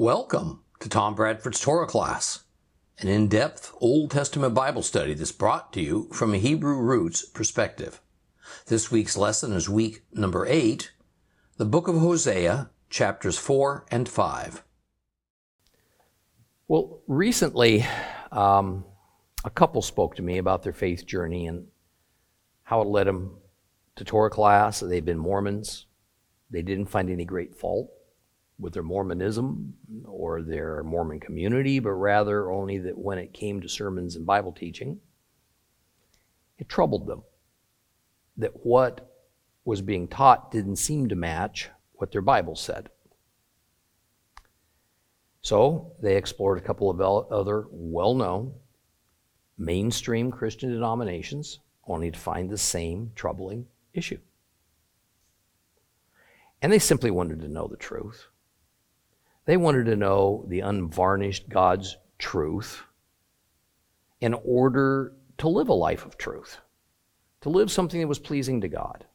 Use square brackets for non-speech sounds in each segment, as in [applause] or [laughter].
Welcome to Tom Bradford's Torah class, an in depth Old Testament Bible study that's brought to you from a Hebrew roots perspective. This week's lesson is week number eight, the book of Hosea, chapters four and five. Well, recently, um, a couple spoke to me about their faith journey and how it led them to Torah class. They've been Mormons. They didn't find any great fault with their Mormonism or their Mormon community, but rather only that when it came to sermons and Bible teaching, it troubled them that what was being taught didn't seem to match what their Bible said. So they explored a couple of other well known mainstream Christian denominations, only to find the same troubling issue. And they simply wanted to know the truth. They wanted to know the unvarnished God's truth in order to live a life of truth, to live something that was pleasing to God.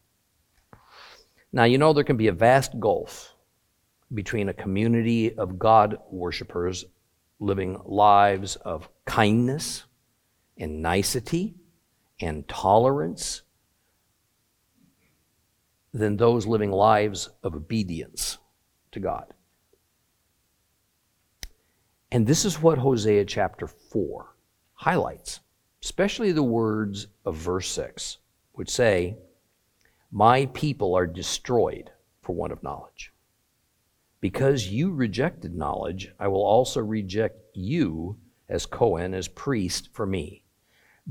Now, you know, there can be a vast gulf between a community of God worshippers living lives of kindness and nicety and tolerance than those living lives of obedience to God. And this is what Hosea chapter 4 highlights, especially the words of verse 6, which say, My people are destroyed for want of knowledge. Because you rejected knowledge, I will also reject you as Cohen, as priest for me.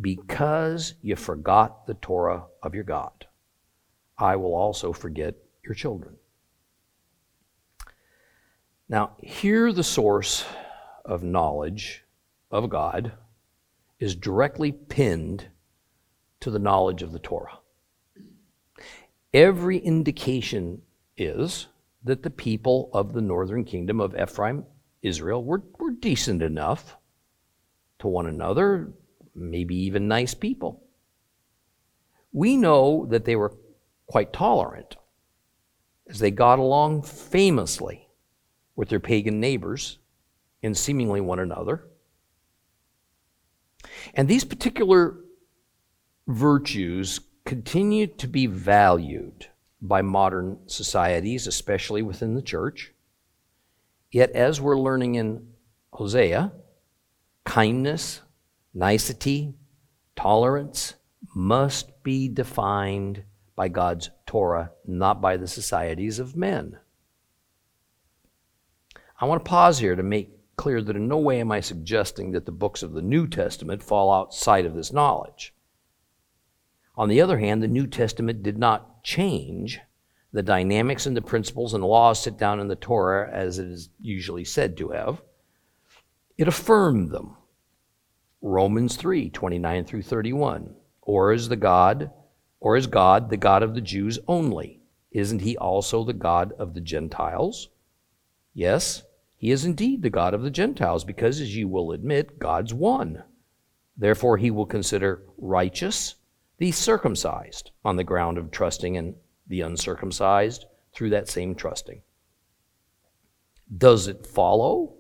Because you forgot the Torah of your God, I will also forget your children. Now, hear the source of knowledge of God is directly pinned to the knowledge of the Torah. Every indication is that the people of the northern kingdom of Ephraim, Israel, were, were decent enough to one another, maybe even nice people. We know that they were quite tolerant as they got along famously with their pagan neighbors in seemingly one another. And these particular virtues continue to be valued by modern societies, especially within the church. Yet, as we're learning in Hosea, kindness, nicety, tolerance must be defined by God's Torah, not by the societies of men. I want to pause here to make clear that in no way am I suggesting that the books of the New Testament fall outside of this knowledge. On the other hand, the New Testament did not change the dynamics and the principles and laws set down in the Torah as it is usually said to have. It affirmed them. Romans 3 29 through 31. Or is the God, or is God the God of the Jews only? Isn't he also the God of the Gentiles? Yes, he is indeed the God of the Gentiles, because, as you will admit, God's one. Therefore, he will consider righteous the circumcised on the ground of trusting in the uncircumcised through that same trusting. Does it follow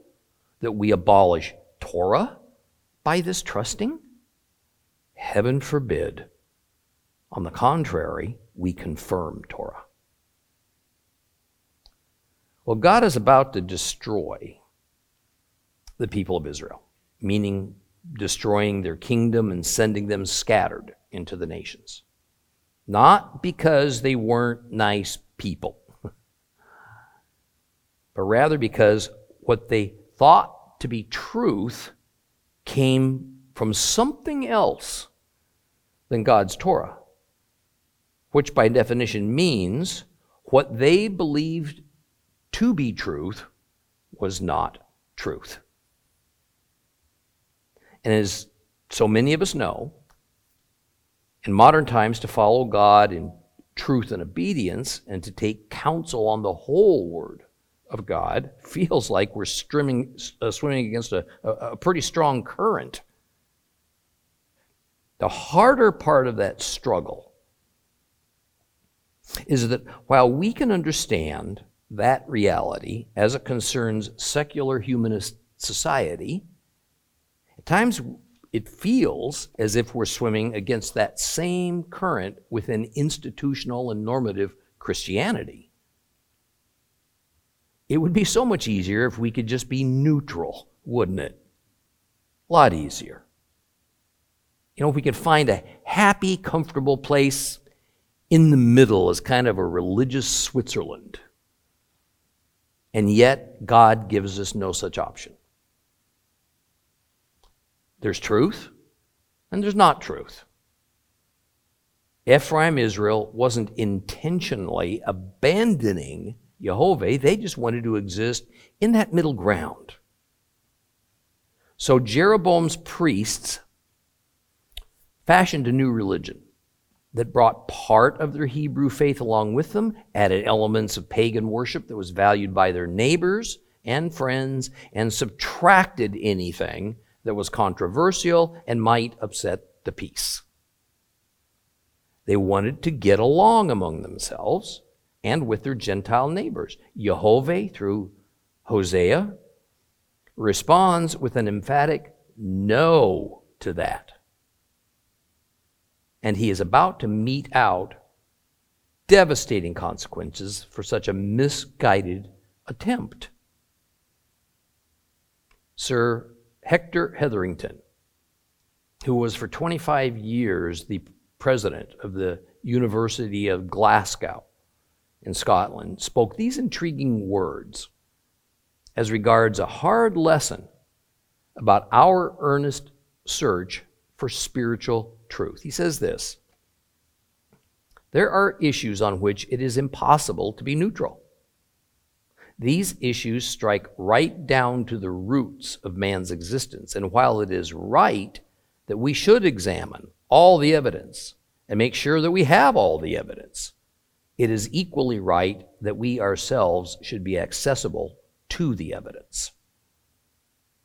that we abolish Torah by this trusting? Heaven forbid. On the contrary, we confirm Torah. Well, God is about to destroy the people of Israel, meaning destroying their kingdom and sending them scattered into the nations. Not because they weren't nice people, [laughs] but rather because what they thought to be truth came from something else than God's Torah, which by definition means what they believed to be truth was not truth. And as so many of us know, in modern times, to follow God in truth and obedience and to take counsel on the whole Word of God feels like we're swimming, uh, swimming against a, a, a pretty strong current. The harder part of that struggle is that while we can understand that reality as it concerns secular humanist society, at times it feels as if we're swimming against that same current within institutional and normative Christianity. It would be so much easier if we could just be neutral, wouldn't it? A lot easier. You know, if we could find a happy, comfortable place in the middle as kind of a religious Switzerland. And yet, God gives us no such option. There's truth, and there's not truth. Ephraim Israel wasn't intentionally abandoning Jehovah, they just wanted to exist in that middle ground. So Jeroboam's priests fashioned a new religion that brought part of their Hebrew faith along with them, added elements of pagan worship that was valued by their neighbors and friends, and subtracted anything that was controversial and might upset the peace. They wanted to get along among themselves and with their Gentile neighbors. Jehovah, through Hosea, responds with an emphatic no to that. And he is about to mete out devastating consequences for such a misguided attempt. Sir Hector Hetherington, who was for 25 years the president of the University of Glasgow in Scotland, spoke these intriguing words as regards a hard lesson about our earnest search for spiritual truth. He says this There are issues on which it is impossible to be neutral. These issues strike right down to the roots of man's existence. And while it is right that we should examine all the evidence and make sure that we have all the evidence, it is equally right that we ourselves should be accessible to the evidence.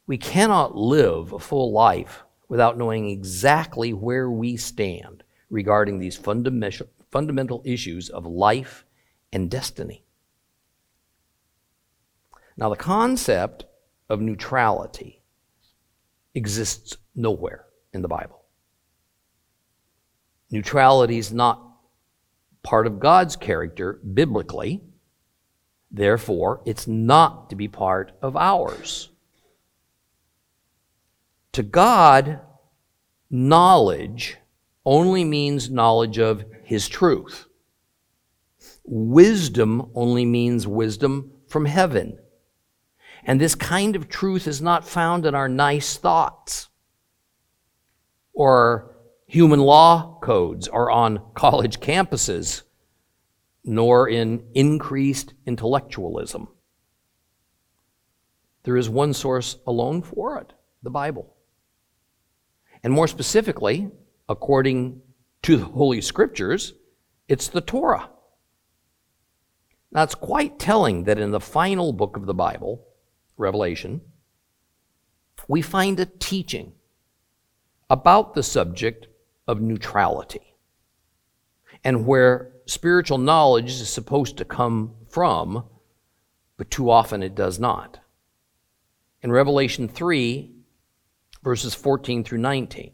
We cannot live a full life without knowing exactly where we stand regarding these fundamental, fundamental issues of life and destiny. Now, the concept of neutrality exists nowhere in the Bible. Neutrality is not part of God's character biblically. Therefore, it's not to be part of ours. To God, knowledge only means knowledge of His truth. Wisdom only means wisdom from heaven. And this kind of truth is not found in our nice thoughts or human law codes or on college campuses, nor in increased intellectualism. There is one source alone for it the Bible. And more specifically, according to the Holy Scriptures, it's the Torah. Now, it's quite telling that in the final book of the Bible, Revelation, we find a teaching about the subject of neutrality and where spiritual knowledge is supposed to come from, but too often it does not. In Revelation 3, verses 14 through 19,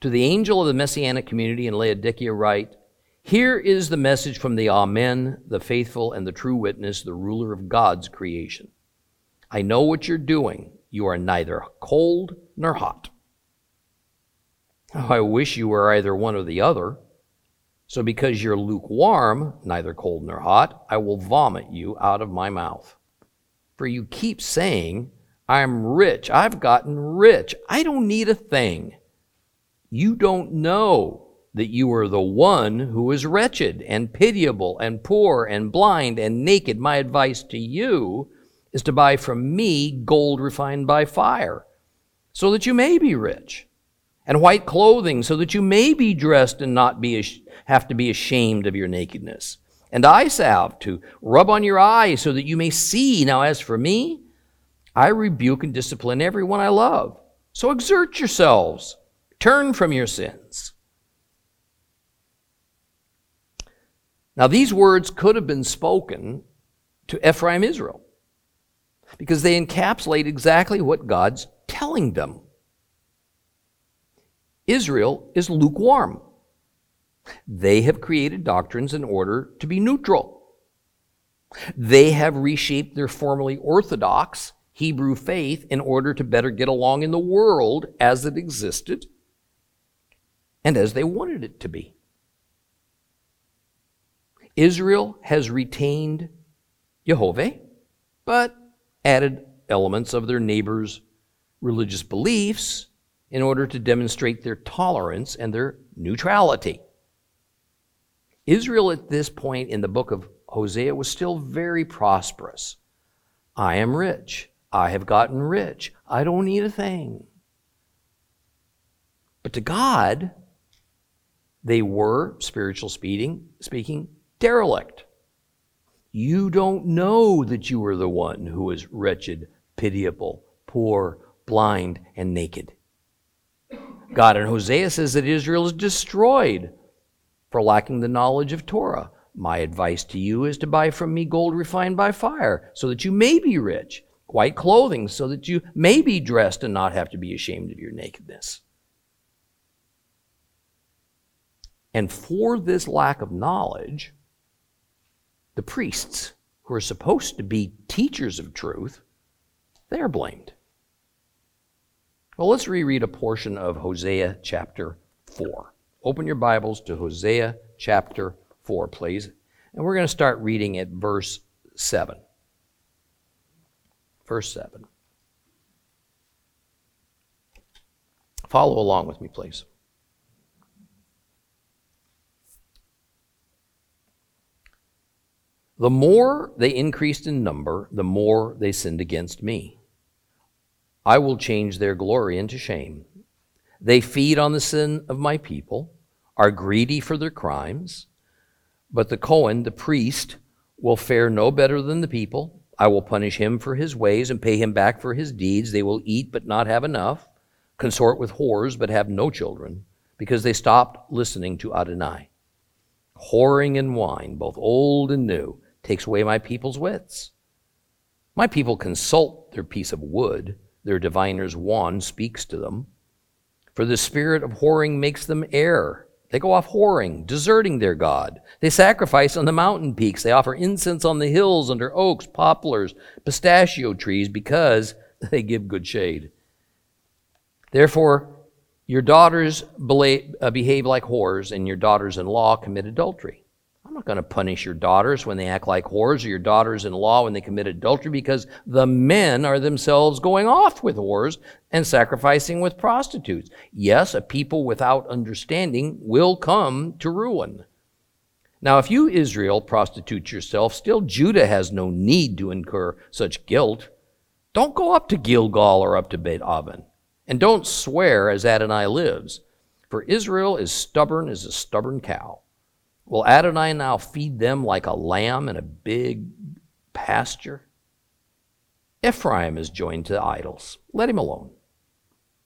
to the angel of the messianic community in Laodicea, write, Here is the message from the Amen, the faithful and the true witness, the ruler of God's creation. I know what you're doing. You are neither cold nor hot. Oh, I wish you were either one or the other. So, because you're lukewarm, neither cold nor hot, I will vomit you out of my mouth. For you keep saying, I'm rich. I've gotten rich. I don't need a thing. You don't know that you are the one who is wretched and pitiable and poor and blind and naked. My advice to you is to buy from me gold refined by fire, so that you may be rich, and white clothing, so that you may be dressed and not be have to be ashamed of your nakedness, and eye salve to rub on your eyes, so that you may see. Now, as for me, I rebuke and discipline everyone I love. So exert yourselves, turn from your sins. Now, these words could have been spoken to Ephraim Israel because they encapsulate exactly what God's telling them. Israel is lukewarm. They have created doctrines in order to be neutral. They have reshaped their formerly orthodox Hebrew faith in order to better get along in the world as it existed and as they wanted it to be. Israel has retained Jehovah, but added elements of their neighbors' religious beliefs in order to demonstrate their tolerance and their neutrality. Israel at this point in the book of Hosea was still very prosperous. I am rich. I have gotten rich. I don't need a thing. But to God, they were, spiritual speaking, speaking, derelict. You don't know that you are the one who is wretched, pitiable, poor, blind, and naked. God in Hosea says that Israel is destroyed for lacking the knowledge of Torah. My advice to you is to buy from me gold refined by fire, so that you may be rich, white clothing, so that you may be dressed and not have to be ashamed of your nakedness. And for this lack of knowledge, the priests, who are supposed to be teachers of truth, they are blamed. Well, let's reread a portion of Hosea chapter 4. Open your Bibles to Hosea chapter 4, please. And we're going to start reading at verse 7. Verse 7. Follow along with me, please. The more they increased in number, the more they sinned against me. I will change their glory into shame. They feed on the sin of my people, are greedy for their crimes. But the Cohen, the priest, will fare no better than the people. I will punish him for his ways and pay him back for his deeds. They will eat but not have enough, consort with whores but have no children, because they stopped listening to Adonai. Whoring and wine, both old and new takes away my people's wits. My people consult their piece of wood, their diviner's wand speaks to them. For the spirit of whoring makes them err. They go off whoring, deserting their God. They sacrifice on the mountain peaks. They offer incense on the hills under oaks, poplars, pistachio trees because [laughs] they give good shade. Therefore, your daughters uh, behave like whores, and your daughters in law commit adultery. I'm not going to punish your daughters when they act like whores or your daughters in law when they commit adultery because the men are themselves going off with whores and sacrificing with prostitutes. Yes, a people without understanding will come to ruin. Now, if you, Israel, prostitute yourself, still Judah has no need to incur such guilt. Don't go up to Gilgal or up to Beit Aven. And don't swear as Adonai lives, for Israel is stubborn as a stubborn cow. Will Adonai now feed them like a lamb in a big pasture? Ephraim is joined to idols. Let him alone.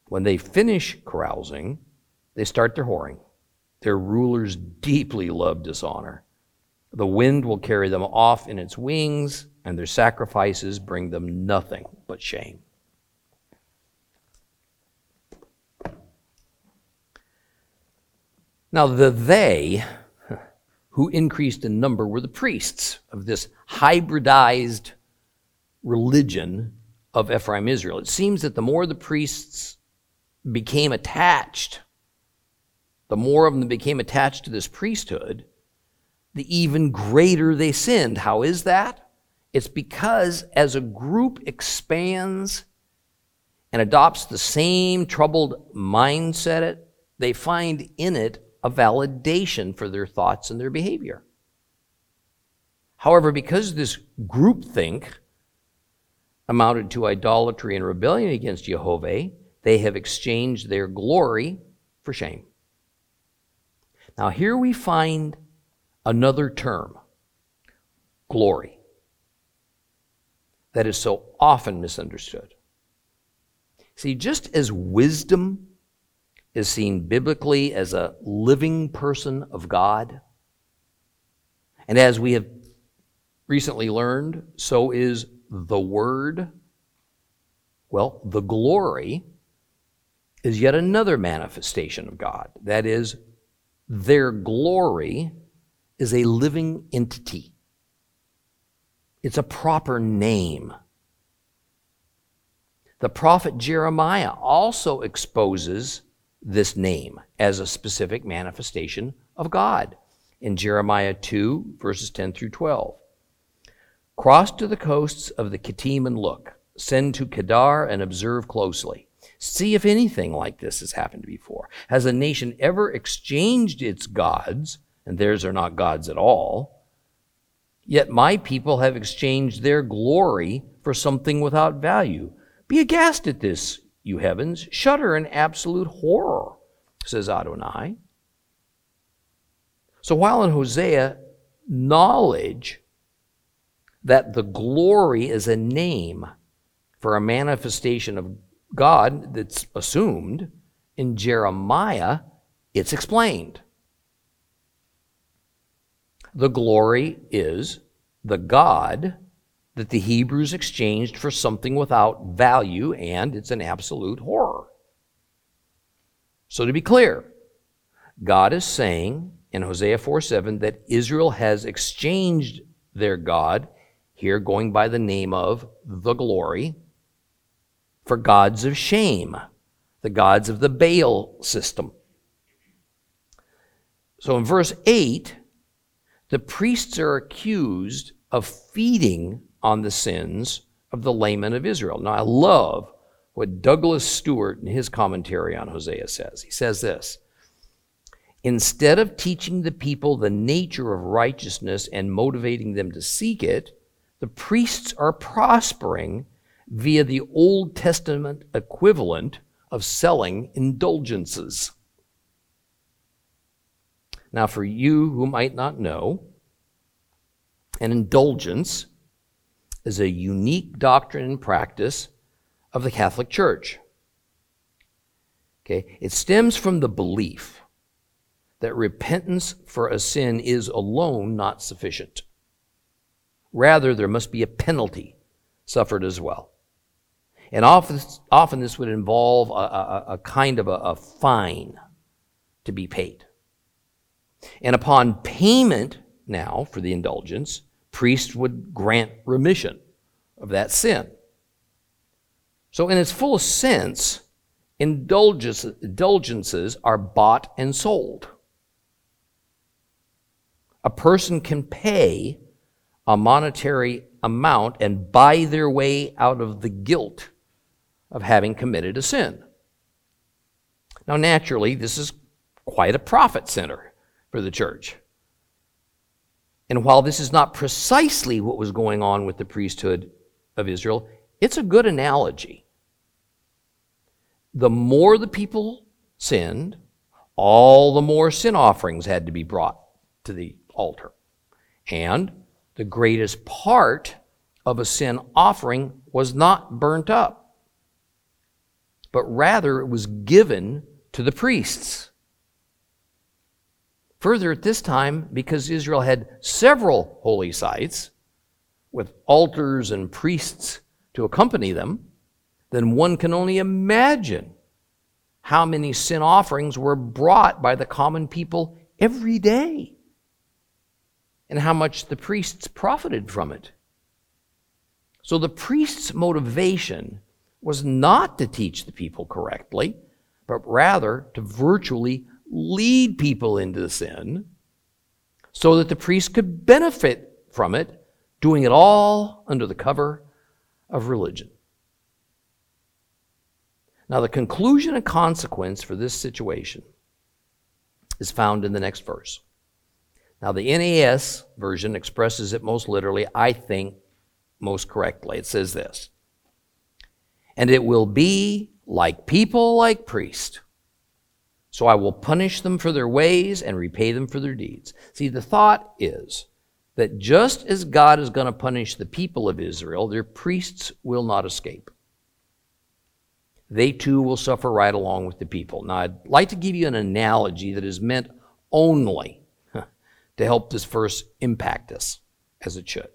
When they finish carousing, they start their whoring. Their rulers deeply love dishonor. The wind will carry them off in its wings, and their sacrifices bring them nothing but shame. Now, the they who increased in number were the priests of this hybridized religion of Ephraim Israel. It seems that the more the priests became attached, the more of them became attached to this priesthood, the even greater they sinned. How is that? It's because as a group expands and adopts the same troubled mindset, they find in it a validation for their thoughts and their behavior. However, because this groupthink amounted to idolatry and rebellion against Jehovah, they have exchanged their glory for shame. Now, here we find another term glory that is so often misunderstood. See, just as wisdom is seen biblically as a living person of God. And as we have recently learned, so is the Word. Well, the glory is yet another manifestation of God. That is, their glory is a living entity, it's a proper name. The prophet Jeremiah also exposes this name as a specific manifestation of God in Jeremiah 2, verses 10 through 12. Cross to the coasts of the Kittim and look. Send to Kedar and observe closely. See if anything like this has happened before. Has a nation ever exchanged its gods, and theirs are not gods at all? Yet my people have exchanged their glory for something without value. Be aghast at this, you heavens. Shudder in absolute horror, says Adonai. So while in Hosea, knowledge that the glory is a name for a manifestation of God that's assumed, in Jeremiah, it's explained. The glory is the God that the Hebrews exchanged for something without value, and it's an absolute horror. So, to be clear, God is saying in Hosea 4 7 that Israel has exchanged their God, here going by the name of the glory, for gods of shame, the gods of the Baal system. So in verse 8, the priests are accused of feeding on the sins of the laymen of Israel. Now, I love what Douglas Stuart in his commentary on Hosea says. He says this Instead of teaching the people the nature of righteousness and motivating them to seek it, the priests are prospering via the Old Testament equivalent of selling indulgences. Now, for you who might not know, an indulgence is a unique doctrine and practice of the Catholic Church. Okay, it stems from the belief that repentance for a sin is alone not sufficient. Rather, there must be a penalty suffered as well. And often, often this would involve a, a, a kind of a, a fine to be paid. And upon payment now for the indulgence, priest would grant remission of that sin. So, in its fullest sense, indulgences are bought and sold. A person can pay a monetary amount and buy their way out of the guilt of having committed a sin. Now, naturally, this is quite a profit center for the church. And while this is not precisely what was going on with the priesthood of Israel, it's a good analogy. The more the people sinned, all the more sin offerings had to be brought to the altar. And the greatest part of a sin offering was not burnt up, but rather it was given to the priests. Further, at this time, because Israel had several holy sites with altars and priests to accompany them, then one can only imagine how many sin offerings were brought by the common people every day and how much the priests profited from it. So the priest's motivation was not to teach the people correctly, but rather to virtually lead people into sin so that the priest could benefit from it, doing it all under the cover of religion. Now, the conclusion and consequence for this situation is found in the next verse. Now, the NAS version expresses it most literally, I think, most correctly. It says this And it will be like people like priests so I will punish them for their ways and repay them for their deeds. See, the thought is that just as God is going to punish the people of Israel, their priests will not escape. They too will suffer right along with the people. Now, I'd like to give you an analogy that is meant only [laughs] to help this verse impact us as it should.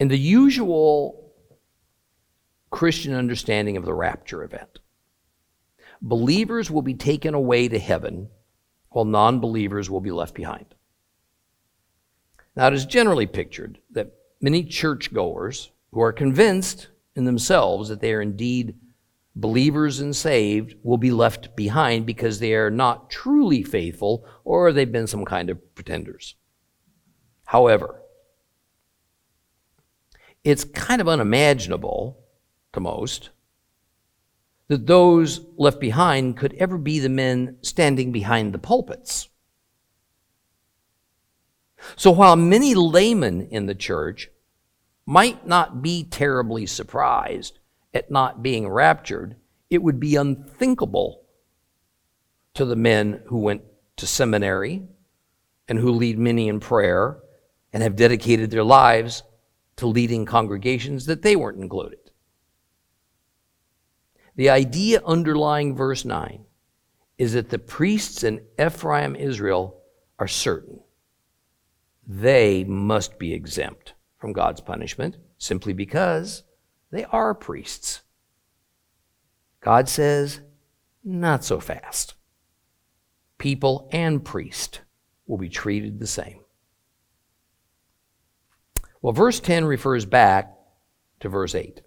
In the usual Christian understanding of the rapture event, believers will be taken away to heaven while non believers will be left behind. Now, it is generally pictured that many churchgoers who are convinced in themselves that they are indeed believers and saved will be left behind because they are not truly faithful or they've been some kind of pretenders. However, it's kind of unimaginable to most that those left behind could ever be the men standing behind the pulpits. So while many laymen in the church might not be terribly surprised at not being raptured, it would be unthinkable to the men who went to seminary and who lead many in prayer and have dedicated their lives to leading congregations that they weren't included. The idea underlying verse 9 is that the priests in Ephraim, Israel, are certain. They must be exempt from God's punishment simply because they are priests. God says, not so fast. People and priest will be treated the same. Well, verse 10 refers back to verse 8.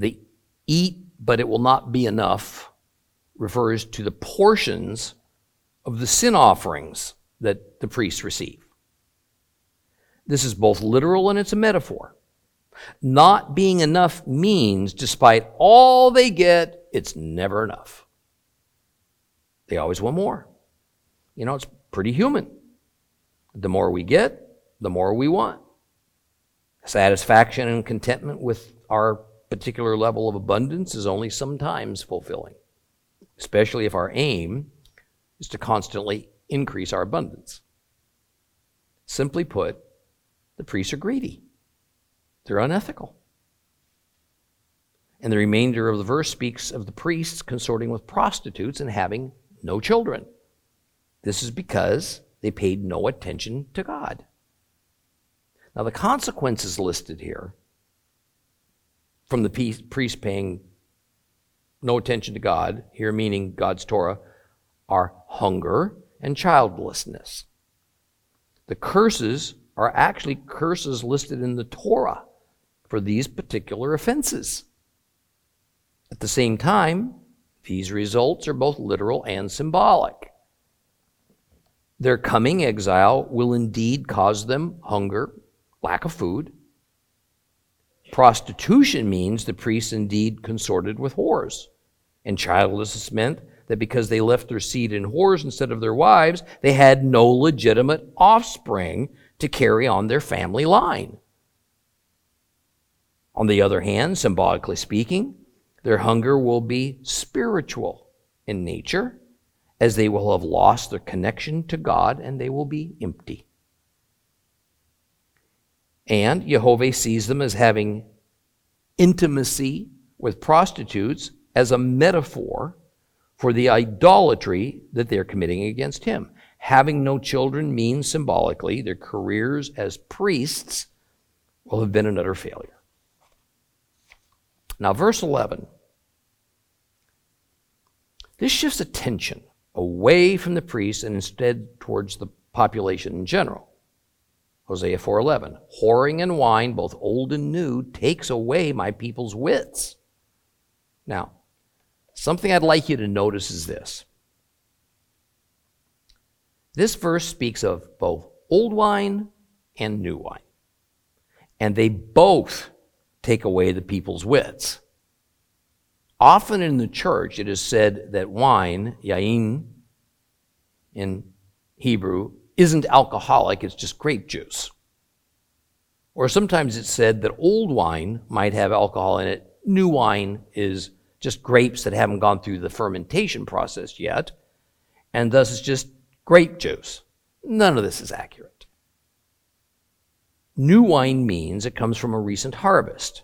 The eat, but it will not be enough refers to the portions of the sin offerings that the priests receive. This is both literal and it's a metaphor. Not being enough means, despite all they get, it's never enough. They always want more. You know, it's pretty human. The more we get, the more we want. Satisfaction and contentment with our particular level of abundance is only sometimes fulfilling, especially if our aim is to constantly increase our abundance. Simply put, the priests are greedy, they're unethical. And the remainder of the verse speaks of the priests consorting with prostitutes and having no children. This is because they paid no attention to God. Now, the consequences listed here from the priest paying no attention to God, here meaning God's Torah, are hunger and childlessness. The curses are actually curses listed in the Torah for these particular offenses. At the same time, these results are both literal and symbolic. Their coming exile will indeed cause them hunger, lack of food, Prostitution means the priests indeed consorted with whores. And childlessness meant that because they left their seed in whores instead of their wives, they had no legitimate offspring to carry on their family line. On the other hand, symbolically speaking, their hunger will be spiritual in nature, as they will have lost their connection to God and they will be empty. And Jehovah sees them as having intimacy with prostitutes as a metaphor for the idolatry that they're committing against him. Having no children means symbolically their careers as priests will have been an utter failure. Now, verse 11. This shifts attention away from the priests and instead towards the population in general. Hosea 4:11. Whoring and wine, both old and new, takes away my people's wits. Now, something I'd like you to notice is this. This verse speaks of both old wine and new wine. And they both take away the people's wits. Often in the church, it is said that wine, yain, in Hebrew, isn't alcoholic, it's just grape juice. Or sometimes it's said that old wine might have alcohol in it, new wine is just grapes that haven't gone through the fermentation process yet, and thus it's just grape juice. None of this is accurate. New wine means it comes from a recent harvest,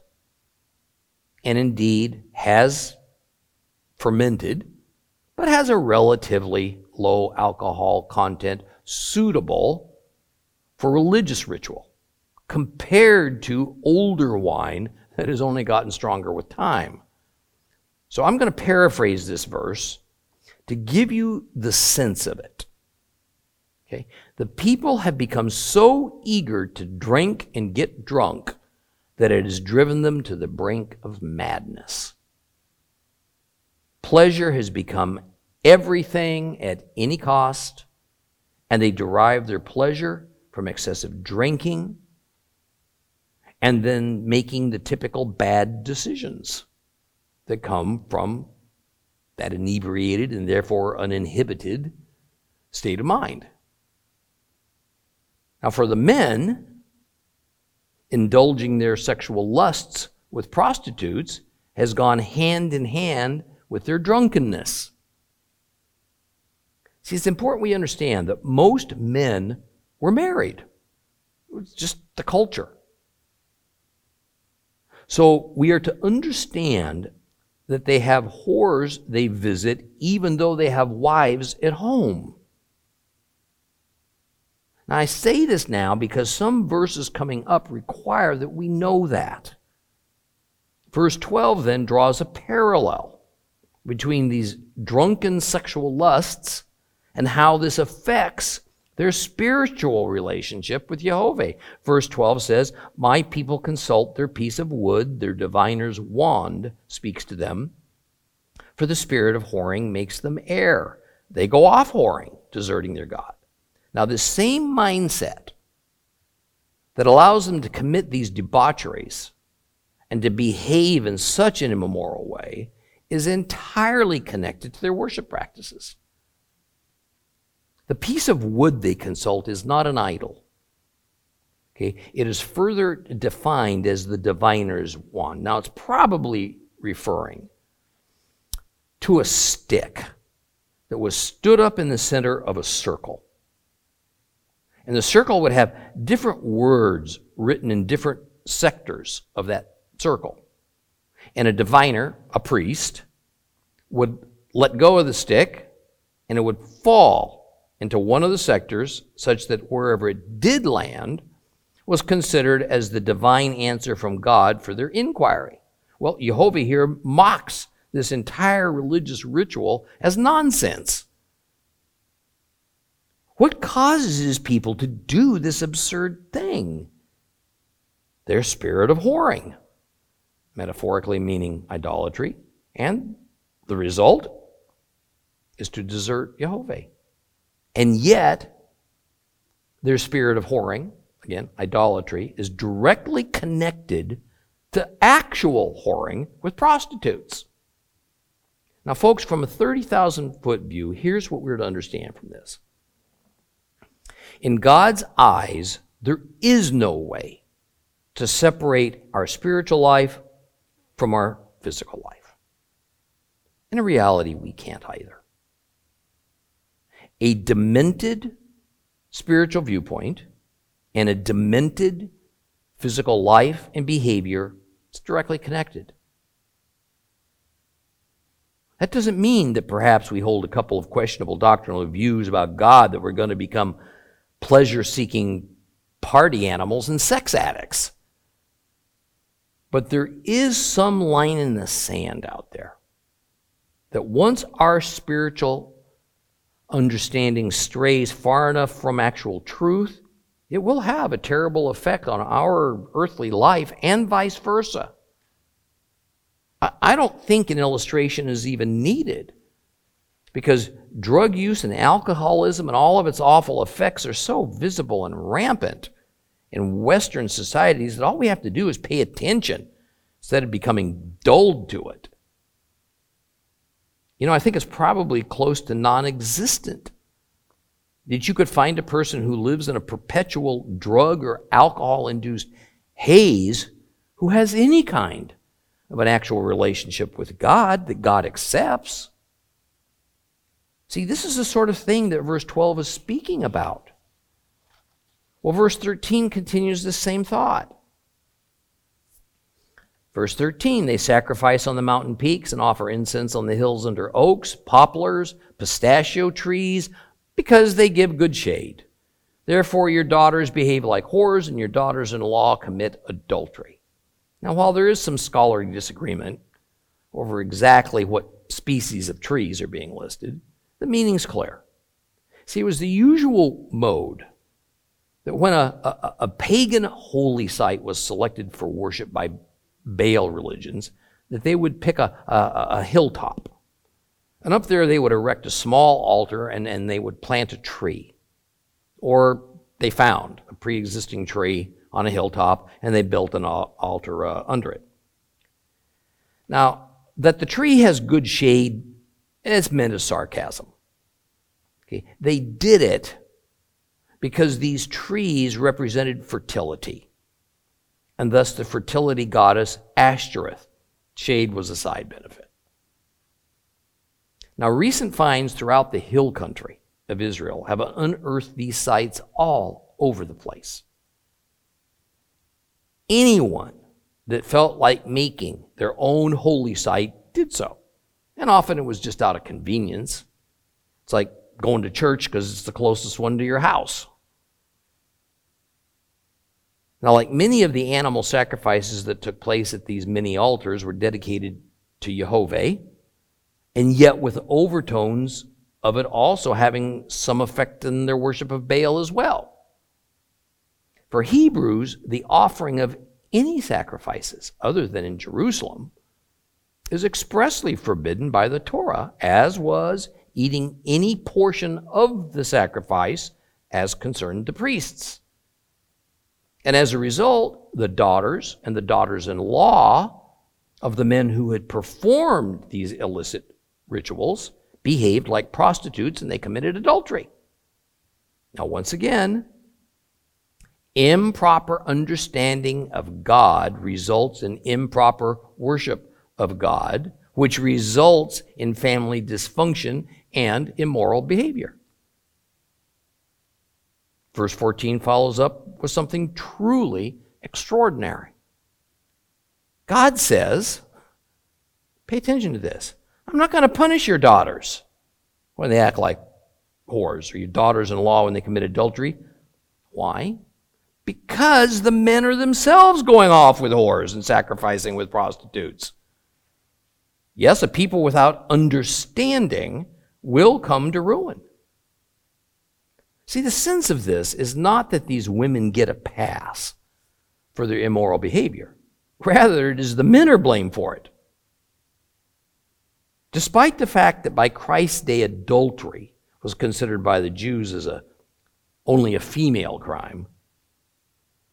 and indeed has fermented, but has a relatively low alcohol content suitable for religious ritual. compared to older wine that has only gotten stronger with time. So I'm going to paraphrase this verse to give you the sense of it. Okay? The people have become so eager to drink and get drunk that it has driven them to the brink of madness. Pleasure has become everything at any cost, and they derive their pleasure from excessive drinking and then making the typical bad decisions that come from that inebriated and therefore uninhibited state of mind. Now, for the men, indulging their sexual lusts with prostitutes has gone hand in hand with their drunkenness. See, it's important we understand that most men were married. It was just the culture. So we are to understand that they have whores they visit even though they have wives at home. Now, I say this now because some verses coming up require that we know that. Verse 12 then draws a parallel between these drunken sexual lusts and how this affects their spiritual relationship with Jehovah. Verse 12 says, My people consult their piece of wood, their diviner's wand speaks to them, for the spirit of whoring makes them err. They go off whoring, deserting their God. Now, the same mindset that allows them to commit these debaucheries and to behave in such an immoral way is entirely connected to their worship practices. The piece of wood they consult is not an idol. Okay, it is further defined as the diviner's wand. Now, it's probably referring to a stick that was stood up in the center of a circle. And the circle would have different words written in different sectors of that circle. And a diviner, a priest, would let go of the stick and it would fall into one of the sectors such that wherever it did land was considered as the divine answer from God for their inquiry. Well, Jehovah here mocks this entire religious ritual as nonsense. What causes his people to do this absurd thing? Their spirit of whoring, metaphorically meaning idolatry, and the result is to desert Jehovah. And yet, their spirit of whoring, again, idolatry, is directly connected to actual whoring with prostitutes. Now, folks, from a 30,000 foot view, here's what we're to understand from this. In God's eyes, there is no way to separate our spiritual life from our physical life. In reality, we can't either. A demented spiritual viewpoint and a demented physical life and behavior is directly connected. That doesn't mean that perhaps we hold a couple of questionable doctrinal views about God that we're going to become pleasure seeking party animals and sex addicts. But there is some line in the sand out there that once our spiritual understanding strays far enough from actual truth, it will have a terrible effect on our earthly life and vice versa. I don't think an illustration is even needed because drug use and alcoholism and all of its awful effects are so visible and rampant in Western societies that all we have to do is pay attention instead of becoming dulled to it. You know, I think it's probably close to non existent that you could find a person who lives in a perpetual drug or alcohol induced haze who has any kind of an actual relationship with God that God accepts. See, this is the sort of thing that verse 12 is speaking about. Well, verse 13 continues the same thought. Verse 13, they sacrifice on the mountain peaks and offer incense on the hills under oaks, poplars, pistachio trees, because they give good shade. Therefore, your daughters behave like whores, and your daughters in law commit adultery. Now, while there is some scholarly disagreement over exactly what species of trees are being listed, the meaning's clear. See, it was the usual mode that when a, a, a, pagan holy site was selected for worship by Baal religions, that they would pick a, a, a hilltop. And up there they would erect a small altar and, and they would plant a tree. Or they found a pre existing tree on a hilltop and they built an altar uh, under it. Now, that the tree has good shade is meant as sarcasm. Okay? They did it because these trees represented fertility, and thus the fertility goddess Ashtoreth. Shade was a side benefit. Now, recent finds throughout the hill country of Israel have unearthed these sites all over the place. Anyone that felt like making their own holy site did so. And often it was just out of convenience. It's like going to church because it's the closest one to your house. Now, like many of the animal sacrifices that took place at these many altars were dedicated to Jehovah, and yet with overtones of it also having some effect in their worship of Baal as well. For Hebrews, the offering of any sacrifices other than in Jerusalem is expressly forbidden by the Torah, as was eating any portion of the sacrifice as concerned the priests. And as a result, the daughters and the daughters in law of the men who had performed these illicit rituals behaved like prostitutes and they committed adultery. Now, once again, improper understanding of God results in improper worship of God, which results in family dysfunction and immoral behavior. Verse 14 follows up with something truly extraordinary. God says, pay attention to this. I'm not going to punish your daughters when they act like whores or your daughters in law when they commit adultery. Why? Because the men are themselves going off with whores and sacrificing with prostitutes. Yes, a people without understanding will come to ruin. See, the sense of this is not that these women get a pass for their immoral behavior. Rather, it is the men are blamed for it. Despite the fact that by Christ's day adultery was considered by the Jews as a, only a female crime,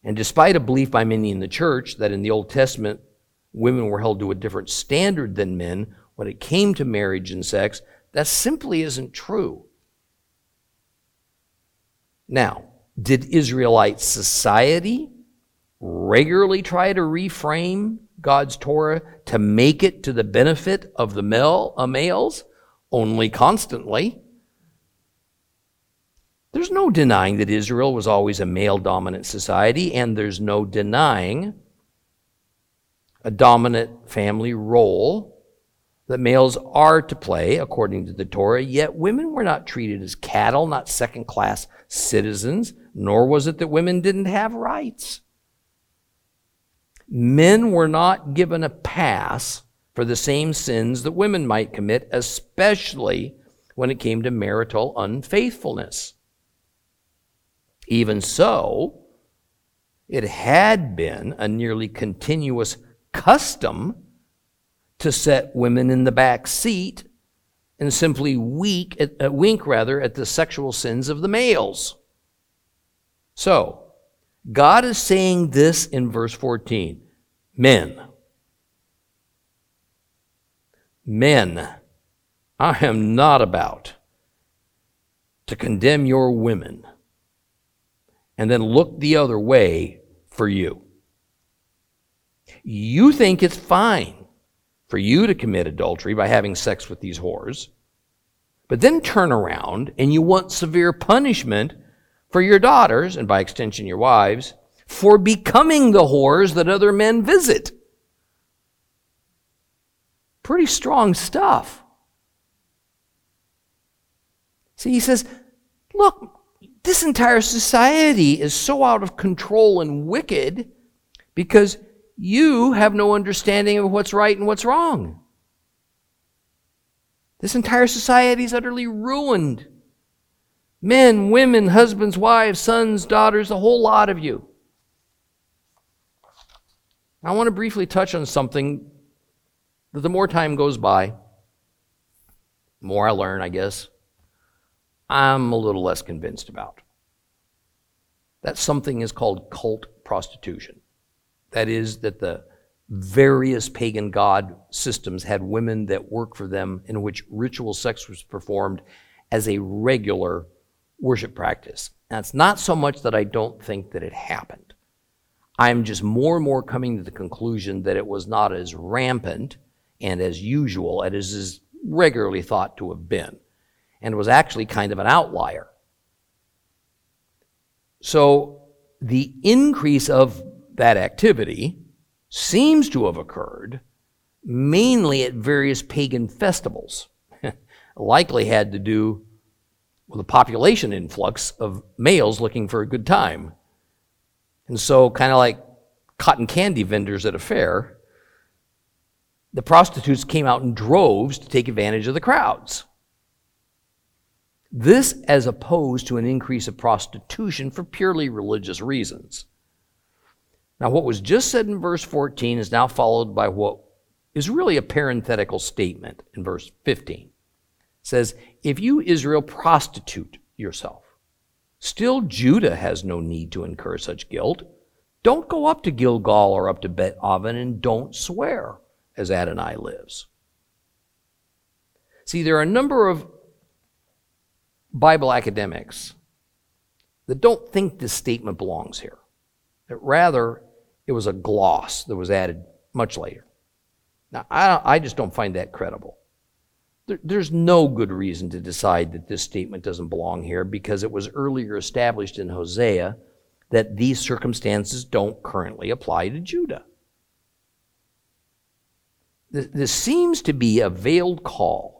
and despite a belief by many in the church that in the Old Testament women were held to a different standard than men when it came to marriage and sex, that simply isn't true. Now, did Israelite society regularly try to reframe God's Torah to make it to the benefit of the male, uh, males? Only constantly. There's no denying that Israel was always a male dominant society, and there's no denying a dominant family role that males are to play according to the Torah, yet women were not treated as cattle, not second class citizens, nor was it that women didn't have rights. Men were not given a pass for the same sins that women might commit, especially when it came to marital unfaithfulness. Even so, it had been a nearly continuous custom to set women in the back seat and simply weak, uh, wink rather at the sexual sins of the males. So, God is saying this in verse 14 Men, men, I am not about to condemn your women and then look the other way for you. You think it's fine for you to commit adultery by having sex with these whores, but then turn around and you want severe punishment for your daughters, and by extension your wives, for becoming the whores that other men visit. Pretty strong stuff. See, he says, look, this entire society is so out of control and wicked because you have no understanding of what's right and what's wrong. This entire society is utterly ruined. Men, women, husbands, wives, sons, daughters, a whole lot of you. I want to briefly touch on something that the more time goes by, the more I learn, I guess, I'm a little less convinced about. That something is called cult prostitution. That is, that the various pagan god systems had women that worked for them in which ritual sex was performed as a regular worship practice. Now, it's not so much that I don't think that it happened. I'm just more and more coming to the conclusion that it was not as rampant and as usual as is regularly thought to have been, and was actually kind of an outlier. So the increase of that activity seems to have occurred mainly at various pagan festivals. [laughs] Likely had to do with a population influx of males looking for a good time. And so, kind of like cotton candy vendors at a fair, the prostitutes came out in droves to take advantage of the crowds. This as opposed to an increase of prostitution for purely religious reasons. Now, what was just said in verse 14 is now followed by what is really a parenthetical statement in verse 15. It says, If you, Israel, prostitute yourself, still Judah has no need to incur such guilt. Don't go up to Gilgal or up to Bet Aven and don't swear, as Adonai lives. See, there are a number of Bible academics that don't think this statement belongs here. That rather, it was a gloss that was added much later. Now, I, I just don't find that credible. There, there's no good reason to decide that this statement doesn't belong here because it was earlier established in Hosea that these circumstances don't currently apply to Judah. This, this seems to be a veiled call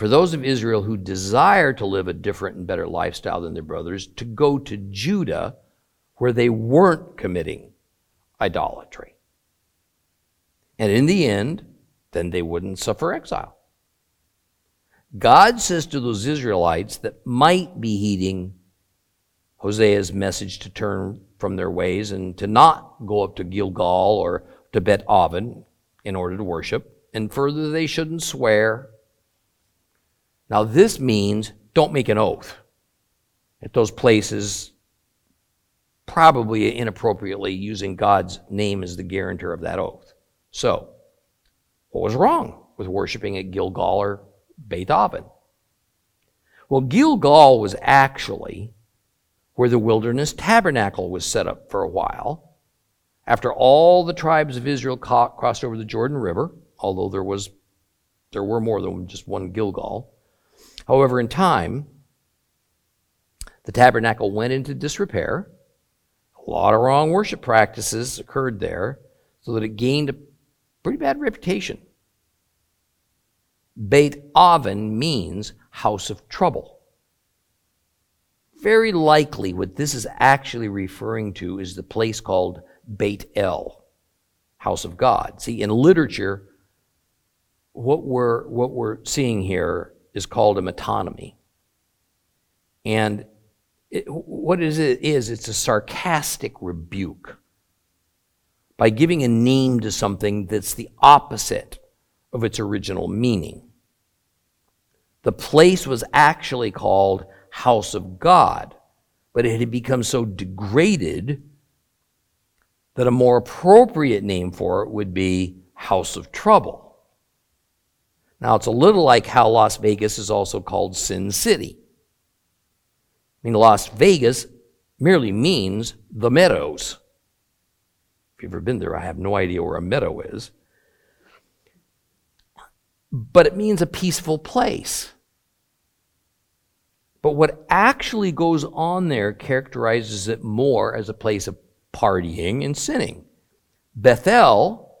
for those of Israel who desire to live a different and better lifestyle than their brothers, to go to Judah where they weren't committing idolatry. And in the end, then they wouldn't suffer exile. God says to those Israelites that might be heeding Hosea's message to turn from their ways and to not go up to Gilgal or to Bet Aven in order to worship, and further, they shouldn't swear now, this means don't make an oath at those places, probably inappropriately using God's name as the guarantor of that oath. So, what was wrong with worshiping at Gilgal or Beit Aven? Well, Gilgal was actually where the wilderness tabernacle was set up for a while. After all the tribes of Israel crossed over the Jordan River, although there was there were more than just one Gilgal, However, in time, the tabernacle went into disrepair. A lot of wrong worship practices occurred there, so that it gained a pretty bad reputation. Beit Aven means house of trouble. Very likely, what this is actually referring to is the place called Beit El, house of God. See, in literature, what we're, what we're seeing here is called a metonymy. And it, what is it is, it's a sarcastic rebuke. By giving a name to something that's the opposite of its original meaning. The place was actually called House of God, but it had become so degraded that a more appropriate name for it would be House of Trouble. Now, it's a little like how Las Vegas is also called Sin City. I mean, Las Vegas merely means the meadows. If you've ever been there, I have no idea where a meadow is. But it means a peaceful place. But what actually goes on there characterizes it more as a place of partying and sinning. Bethel,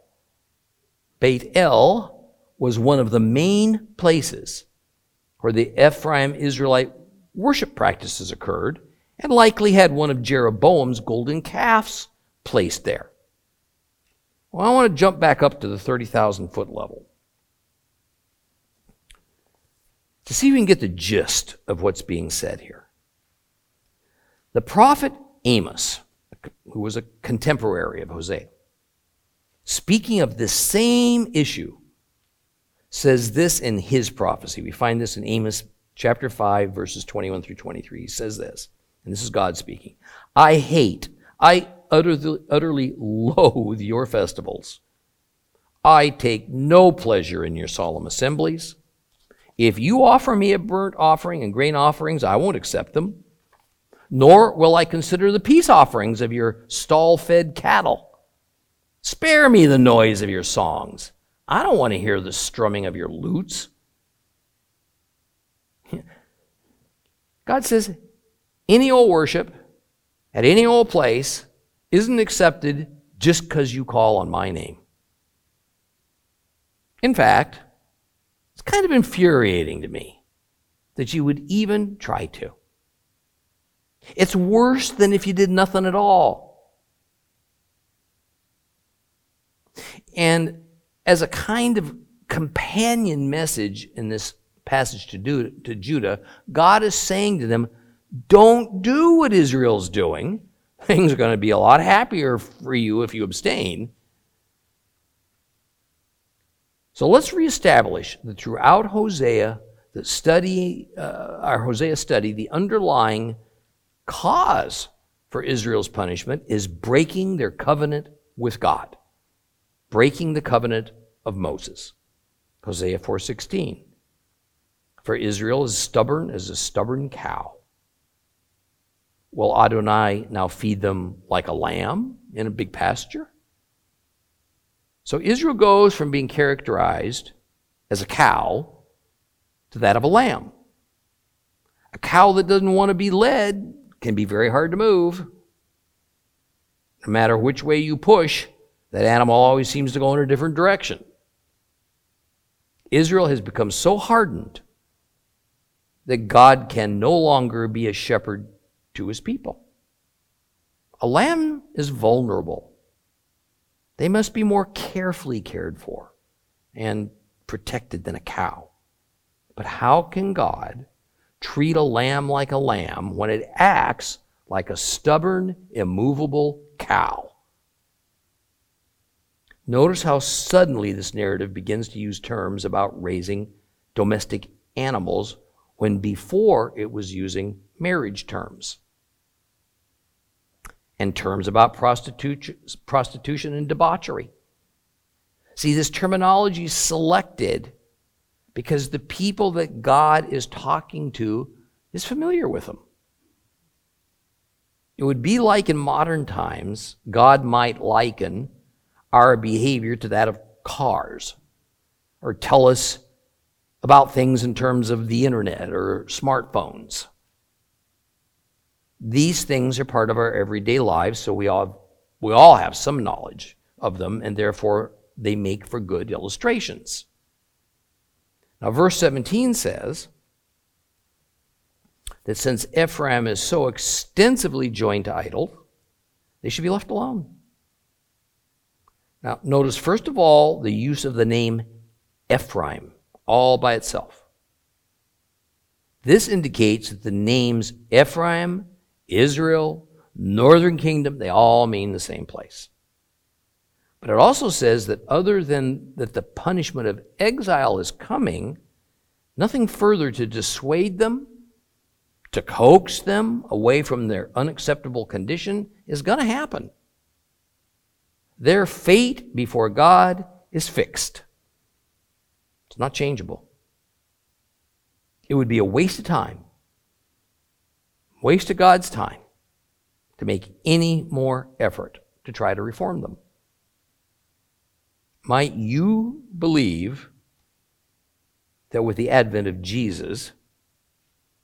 Beit El, was one of the main places where the Ephraim Israelite worship practices occurred and likely had one of Jeroboam's golden calves placed there. Well, I want to jump back up to the 30,000 foot level to see if we can get the gist of what's being said here. The prophet Amos, who was a contemporary of Hosea, speaking of the same issue, says this in his prophecy. We find this in Amos chapter 5, verses 21 through 23. He says this, and this is God speaking I hate, I utterly, utterly loathe your festivals. I take no pleasure in your solemn assemblies. If you offer me a burnt offering and grain offerings, I won't accept them, nor will I consider the peace offerings of your stall fed cattle. Spare me the noise of your songs. I don't want to hear the strumming of your lutes. [laughs] God says any old worship at any old place isn't accepted just because you call on my name. In fact, it's kind of infuriating to me that you would even try to. It's worse than if you did nothing at all. And as a kind of companion message in this passage to, do, to Judah, God is saying to them, don't do what Israel's doing. [laughs] Things are going to be a lot happier for you if you abstain. So let's reestablish that throughout Hosea, the study, uh, our Hosea study, the underlying cause for Israel's punishment is breaking their covenant with God, breaking the covenant of Moses. Hosea 4:16. For Israel is stubborn as a stubborn cow. Will Adonai now feed them like a lamb in a big pasture? So Israel goes from being characterized as a cow to that of a lamb. A cow that doesn't want to be led can be very hard to move. No matter which way you push, that animal always seems to go in a different direction. Israel has become so hardened that God can no longer be a shepherd to his people. A lamb is vulnerable. They must be more carefully cared for and protected than a cow. But how can God treat a lamb like a lamb when it acts like a stubborn, immovable cow? Notice how suddenly this narrative begins to use terms about raising domestic animals when before it was using marriage terms and terms about prostitution, and debauchery. See, this terminology is selected because the people that God is talking to is familiar with them. It would be like in modern times, God might liken our behavior to that of cars or tell us about things in terms of the internet or smartphones. These things are part of our everyday lives, so we all, we all have some knowledge of them, and therefore they make for good illustrations. Now, verse 17 says that since Ephraim is so extensively joined to idol, they should be left alone. Now, notice first of all the use of the name Ephraim all by itself. This indicates that the names Ephraim, Israel, Northern Kingdom, they all mean the same place. But it also says that other than that the punishment of exile is coming, nothing further to dissuade them, to coax them away from their unacceptable condition is going to happen. Their fate before God is fixed. Not changeable. It would be a waste of time, waste of God's time, to make any more effort to try to reform them. Might you believe that with the advent of Jesus,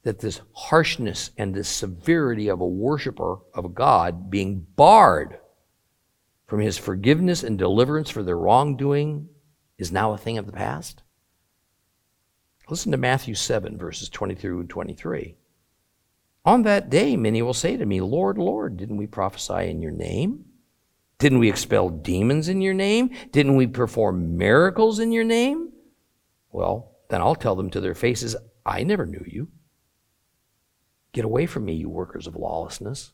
that this harshness and this severity of a worshiper of God being barred from his forgiveness and deliverance for their wrongdoing is now a thing of the past? Listen to Matthew 7, verses 22 and 23. On that day, many will say to me, Lord, Lord, didn't we prophesy in your name? Didn't we expel demons in your name? Didn't we perform miracles in your name? Well, then I'll tell them to their faces, I never knew you. Get away from me, you workers of lawlessness.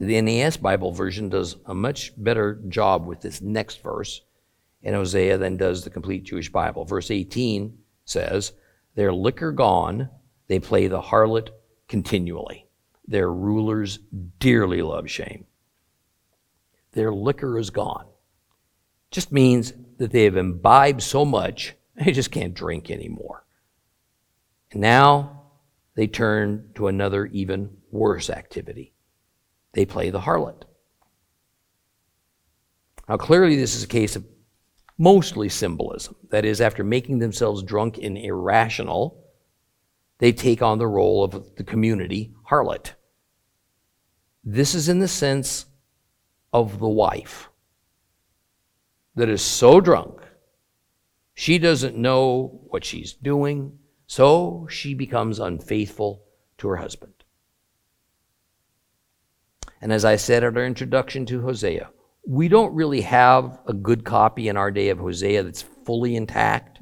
The NAS Bible version does a much better job with this next verse in Hosea then does the complete Jewish Bible. Verse 18 says, Their liquor gone, they play the harlot continually. Their rulers dearly love shame. Their liquor is gone. Just means that they have imbibed so much, [laughs] they just can't drink anymore. And now they turn to another, even worse activity they play the harlot. Now, clearly, this is a case of mostly symbolism. That is, after making themselves drunk and irrational, they take on the role of the community harlot. This is in the sense of the wife that is so drunk, she doesn't know what she's doing, so she becomes unfaithful to her husband. And as I said at our introduction to Hosea, we don't really have a good copy in our day of Hosea that's fully intact.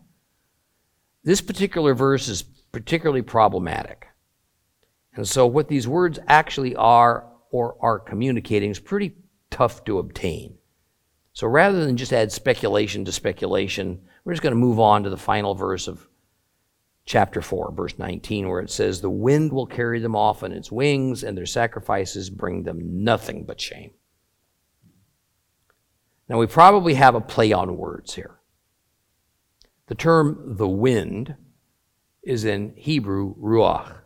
This particular verse is particularly problematic. And so, what these words actually are or are communicating is pretty tough to obtain. So, rather than just add speculation to speculation, we're just going to move on to the final verse of chapter 4, verse 19, where it says, The wind will carry them off on its wings, and their sacrifices bring them nothing but shame. Now, we probably have a play on words here. The term the wind is in Hebrew, ruach.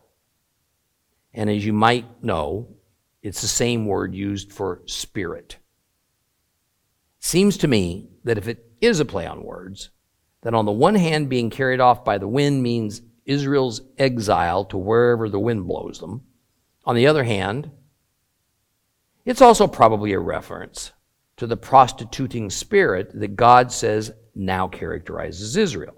And as you might know, it's the same word used for spirit. Seems to me that if it is a play on words, that on the one hand, being carried off by the wind means Israel's exile to wherever the wind blows them. On the other hand, it's also probably a reference to the prostituting spirit that God says now characterizes Israel.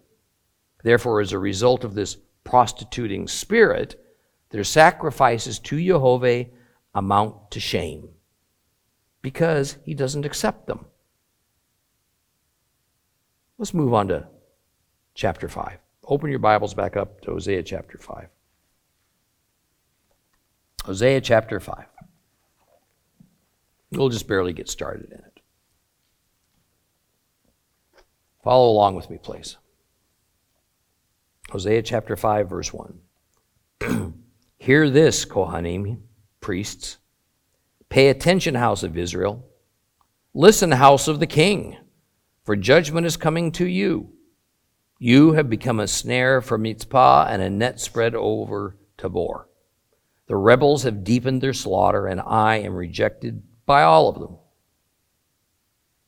Therefore, as a result of this prostituting spirit, their sacrifices to Jehovah amount to shame because he doesn't accept them. Let's move on to chapter 5. Open your Bibles back up to Hosea chapter 5. Hosea chapter 5. We'll just barely get started in it. Follow along with me, please. Hosea chapter 5, verse 1. [clears throat] Hear this, Kohanim, priests. Pay attention, house of Israel. Listen, house of the king, for judgment is coming to you. You have become a snare for Mitzpah and a net spread over Tabor. The rebels have deepened their slaughter, and I am rejected by all of them.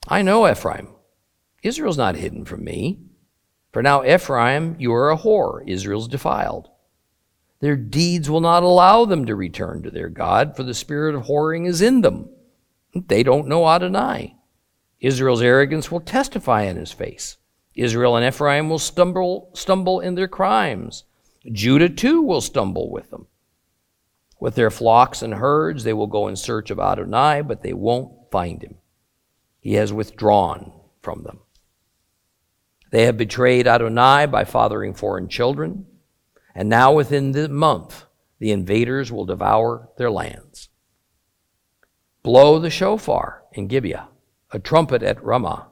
I know Ephraim. Israel's not hidden from me. For now, Ephraim, you are a whore. Israel's defiled. Their deeds will not allow them to return to their God, for the spirit of whoring is in them. They don't know Adonai. Israel's arrogance will testify in his face. Israel and Ephraim will stumble, stumble in their crimes. Judah too will stumble with them. With their flocks and herds, they will go in search of Adonai, but they won't find him. He has withdrawn from them. They have betrayed Adonai by fathering foreign children, and now within the month, the invaders will devour their lands. Blow the shofar in Gibeah, a trumpet at Ramah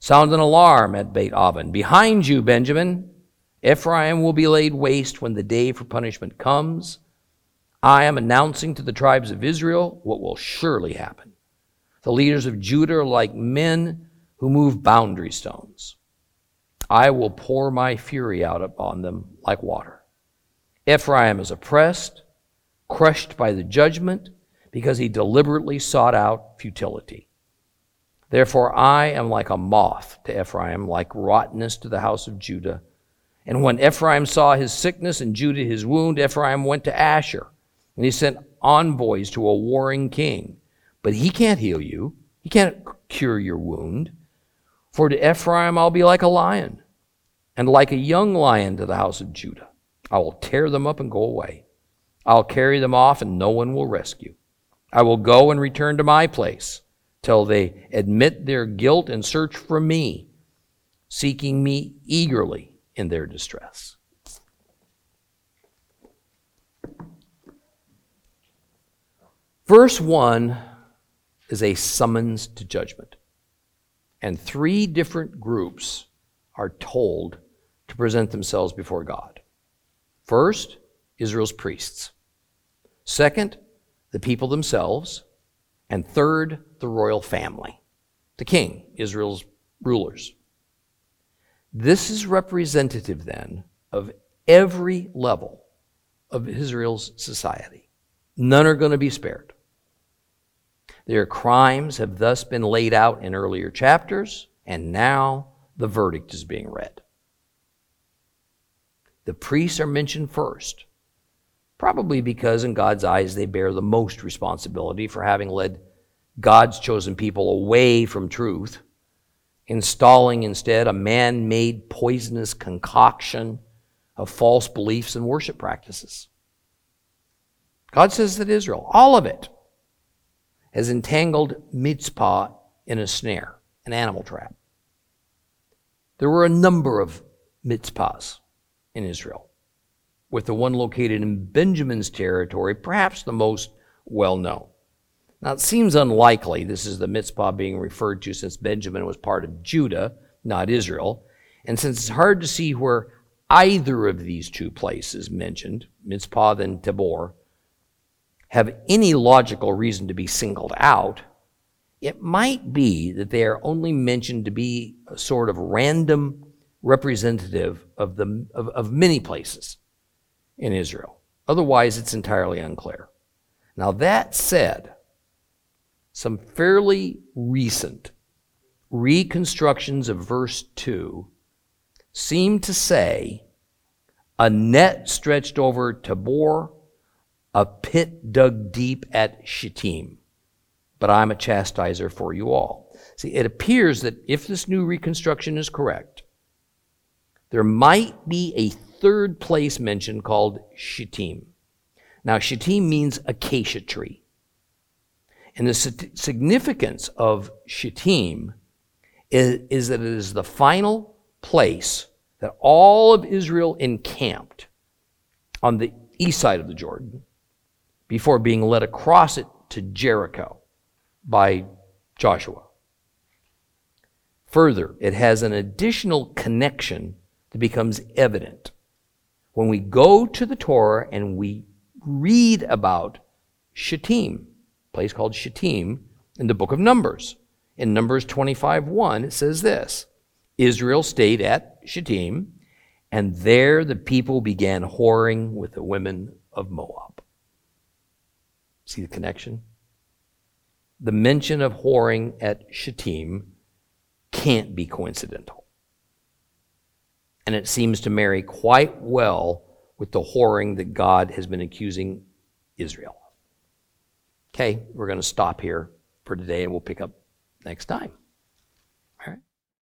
Sound an alarm at Beit Aven. Behind you, Benjamin. Ephraim will be laid waste when the day for punishment comes. I am announcing to the tribes of Israel what will surely happen. The leaders of Judah are like men who move boundary stones. I will pour my fury out upon them like water. Ephraim is oppressed, crushed by the judgment, because he deliberately sought out futility. Therefore, I am like a moth to Ephraim, like rottenness to the house of Judah. And when Ephraim saw his sickness and Judah his wound, Ephraim went to Ashur, and he sent envoys to a warring king. But he can't heal you, he can't cure your wound. For to Ephraim I'll be like a lion, and like a young lion to the house of Judah. I will tear them up and go away. I'll carry them off, and no one will rescue. I will go and return to my place till they admit their guilt and search for me, seeking me eagerly in their distress. Verse 1 is a summons to judgment. And three different groups are told to present themselves before God. First, Israel's priests. Second, the people themselves. And third, the royal family, the king, Israel's rulers. This is representative then of every level of Israel's society. None are going to be spared. Their crimes have thus been laid out in earlier chapters, and now the verdict is being read. The priests are mentioned first, probably because in God's eyes they bear the most responsibility for having led God's chosen people away from truth, installing instead a man made poisonous concoction of false beliefs and worship practices. God says that Israel, all of it, has entangled Mitzpah in a snare, an animal trap. There were a number of Mitzpahs in Israel, with the one located in Benjamin's territory perhaps the most well known. Now, it seems unlikely this is the Mitzpah being referred to since Benjamin was part of Judah, not Israel, and since it's hard to see where either of these two places mentioned, Mitzpah and Tabor, have any logical reason to be singled out, it might be that they are only mentioned to be a sort of random representative of, the, of, of many places in Israel. Otherwise, it's entirely unclear. Now, that said, some fairly recent reconstructions of verse 2 seem to say a net stretched over Tabor a pit dug deep at Shittim, but I'm a chastiser for you all. See, it appears that if this new reconstruction is correct, there might be a third place mentioned called Shittim. Now, Shittim means acacia tree. And the significance of Shittim is, is that it is the final place that all of Israel encamped on the east side of the Jordan before being led across it to Jericho by Joshua. Further, it has an additional connection that becomes evident. When we go to the Torah and we read about Shittim, a place called Shittim, in the book of Numbers. In Numbers 25 1, it says this Israel stayed at Shittim, and there the people began whoring with the women of Moab. See the connection? The mention of whoring at Shittim can't be coincidental. And it seems to marry quite well with the whoring that God has been accusing Israel of. Okay, we're going to stop here for today and we'll pick up next time.